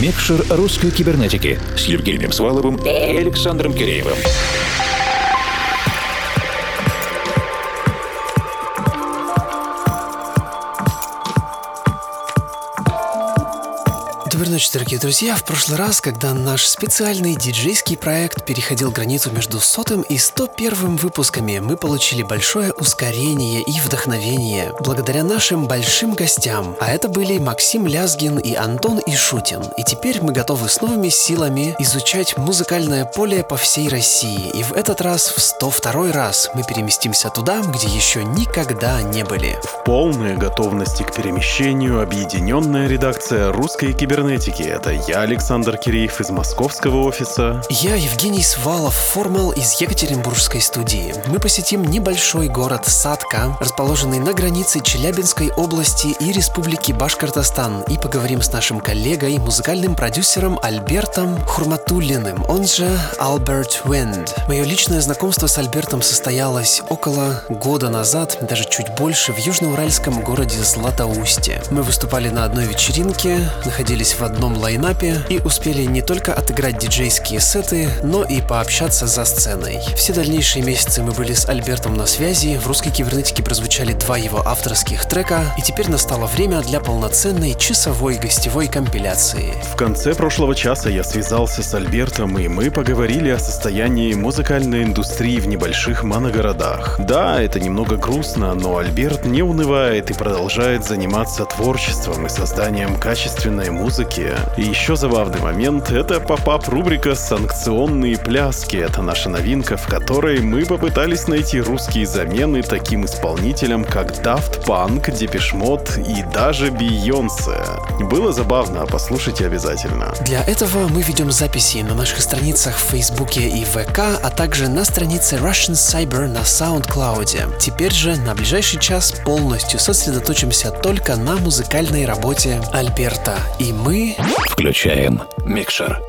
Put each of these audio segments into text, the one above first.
Микшер русской кибернетики с Евгением Сваловым и Александром Киреевым. Доброй ночи, дорогие друзья. В прошлый раз, когда наш специальный диджейский проект переходил границу между сотым и 101 выпусками, мы получили большое ускорение и вдохновение благодаря нашим большим гостям. А это были Максим Лязгин и Антон Ишутин. И теперь мы готовы с новыми силами изучать музыкальное поле по всей России. И в этот раз, в 102 раз, мы переместимся туда, где еще никогда не были. В полной готовности к перемещению объединенная редакция русской кибернетики кибернетики. Это я, Александр Киреев из московского офиса. Я Евгений Свалов, формал из Екатеринбургской студии. Мы посетим небольшой город Садка, расположенный на границе Челябинской области и Республики Башкортостан, и поговорим с нашим коллегой, музыкальным продюсером Альбертом Хурматуллиным, он же Альберт Венд. Мое личное знакомство с Альбертом состоялось около года назад, даже чуть больше, в южноуральском городе Златоусте. Мы выступали на одной вечеринке, находились в одном лайнапе и успели не только отыграть диджейские сеты, но и пообщаться за сценой. Все дальнейшие месяцы мы были с Альбертом на связи, в русской кибернетике прозвучали два его авторских трека, и теперь настало время для полноценной часовой гостевой компиляции. В конце прошлого часа я связался с Альбертом, и мы поговорили о состоянии музыкальной индустрии в небольших моногородах. Да, это немного грустно, но Альберт не унывает и продолжает заниматься творчеством и созданием качественной музыки музыки. И еще забавный момент — это поп-ап рубрика «Санкционные пляски». Это наша новинка, в которой мы попытались найти русские замены таким исполнителям, как Daft Punk, Mode и даже Бейонсе. Было забавно, послушайте обязательно. Для этого мы ведем записи на наших страницах в Фейсбуке и ВК, а также на странице Russian Cyber на SoundCloud. Теперь же на ближайший час полностью сосредоточимся только на музыкальной работе Альберта. И мы включаем микшер.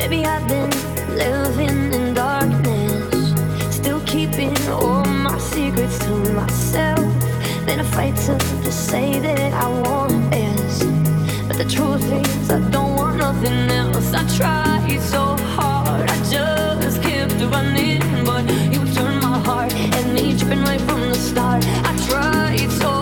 Maybe I've been living in darkness, still keeping all my secrets to myself. Been a fight to say that I want this, but the truth is I don't want nothing else. I tried so hard, I just kept running, but you turned my heart and me tripping right from the start. I tried so.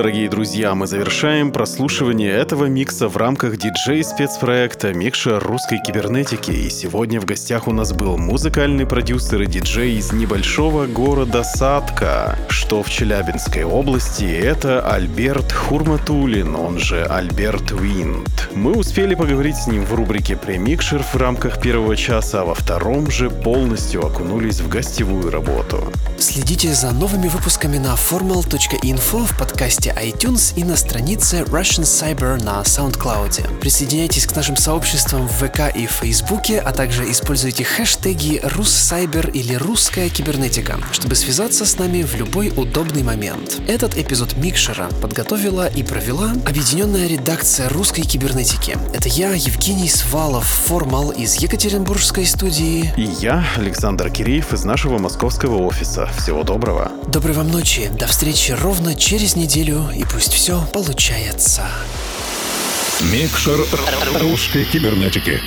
Дорогие друзья, мы завершаем прослушивание этого микса в рамках диджей-спецпроекта «Микша русской кибернетики». И сегодня в гостях у нас был музыкальный продюсер и диджей из небольшого города Садка, что в Челябинской области. Это Альберт Хурматулин, он же Альберт Винт. Мы успели поговорить с ним в рубрике «Премикшер» в рамках первого часа, а во втором же полностью окунулись в гостевую работу. Следите за новыми выпусками на formal.info в подкасте iTunes и на странице Russian Cyber на SoundCloud. Присоединяйтесь к нашим сообществам в ВК и Фейсбуке, а также используйте хэштеги «Руссайбер» или «Русская кибернетика», чтобы связаться с нами в любой удобный момент. Этот эпизод Микшера подготовила и провела объединенная редакция русской кибернетики. Это я, Евгений Свалов, формал из Екатеринбургской студии. И я, Александр Киреев из нашего московского офиса. Всего доброго. Доброй вам ночи. До встречи ровно через неделю. И пусть все получается. Микшер русской кибернетики.